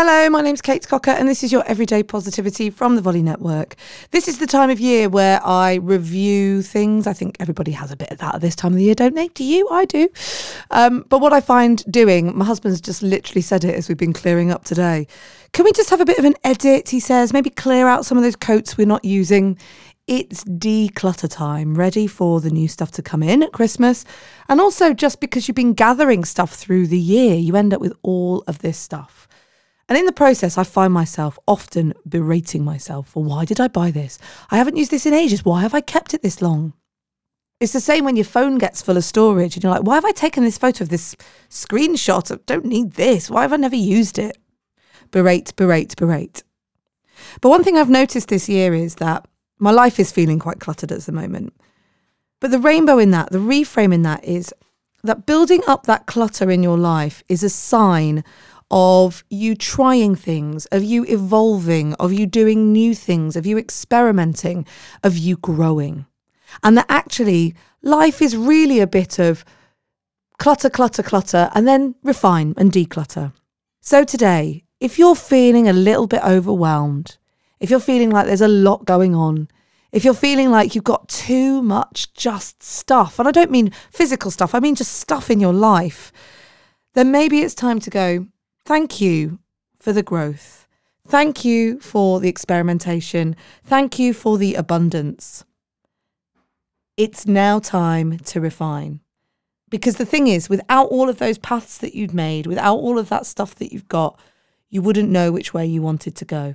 Hello, my name's Kate Cocker, and this is your Everyday Positivity from the Volley Network. This is the time of year where I review things. I think everybody has a bit of that at this time of the year, don't they? Do you? I do. Um, but what I find doing, my husband's just literally said it as we've been clearing up today. Can we just have a bit of an edit? He says, maybe clear out some of those coats we're not using. It's declutter time, ready for the new stuff to come in at Christmas. And also, just because you've been gathering stuff through the year, you end up with all of this stuff. And in the process, I find myself often berating myself for why did I buy this? I haven't used this in ages. Why have I kept it this long? It's the same when your phone gets full of storage and you're like, why have I taken this photo of this screenshot? I don't need this. Why have I never used it? Berate, berate, berate. But one thing I've noticed this year is that my life is feeling quite cluttered at the moment. But the rainbow in that, the reframe in that is that building up that clutter in your life is a sign of you trying things, of you evolving, of you doing new things, of you experimenting, of you growing. And that actually life is really a bit of clutter, clutter, clutter, and then refine and declutter. So today, if you're feeling a little bit overwhelmed, if you're feeling like there's a lot going on, if you're feeling like you've got too much just stuff, and I don't mean physical stuff, I mean just stuff in your life, then maybe it's time to go, Thank you for the growth. Thank you for the experimentation. Thank you for the abundance. It's now time to refine. Because the thing is, without all of those paths that you've made, without all of that stuff that you've got, you wouldn't know which way you wanted to go.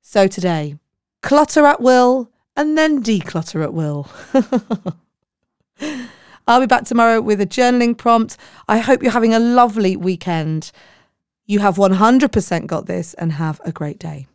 So today, clutter at will and then declutter at will. I'll be back tomorrow with a journaling prompt. I hope you're having a lovely weekend. You have 100% got this and have a great day.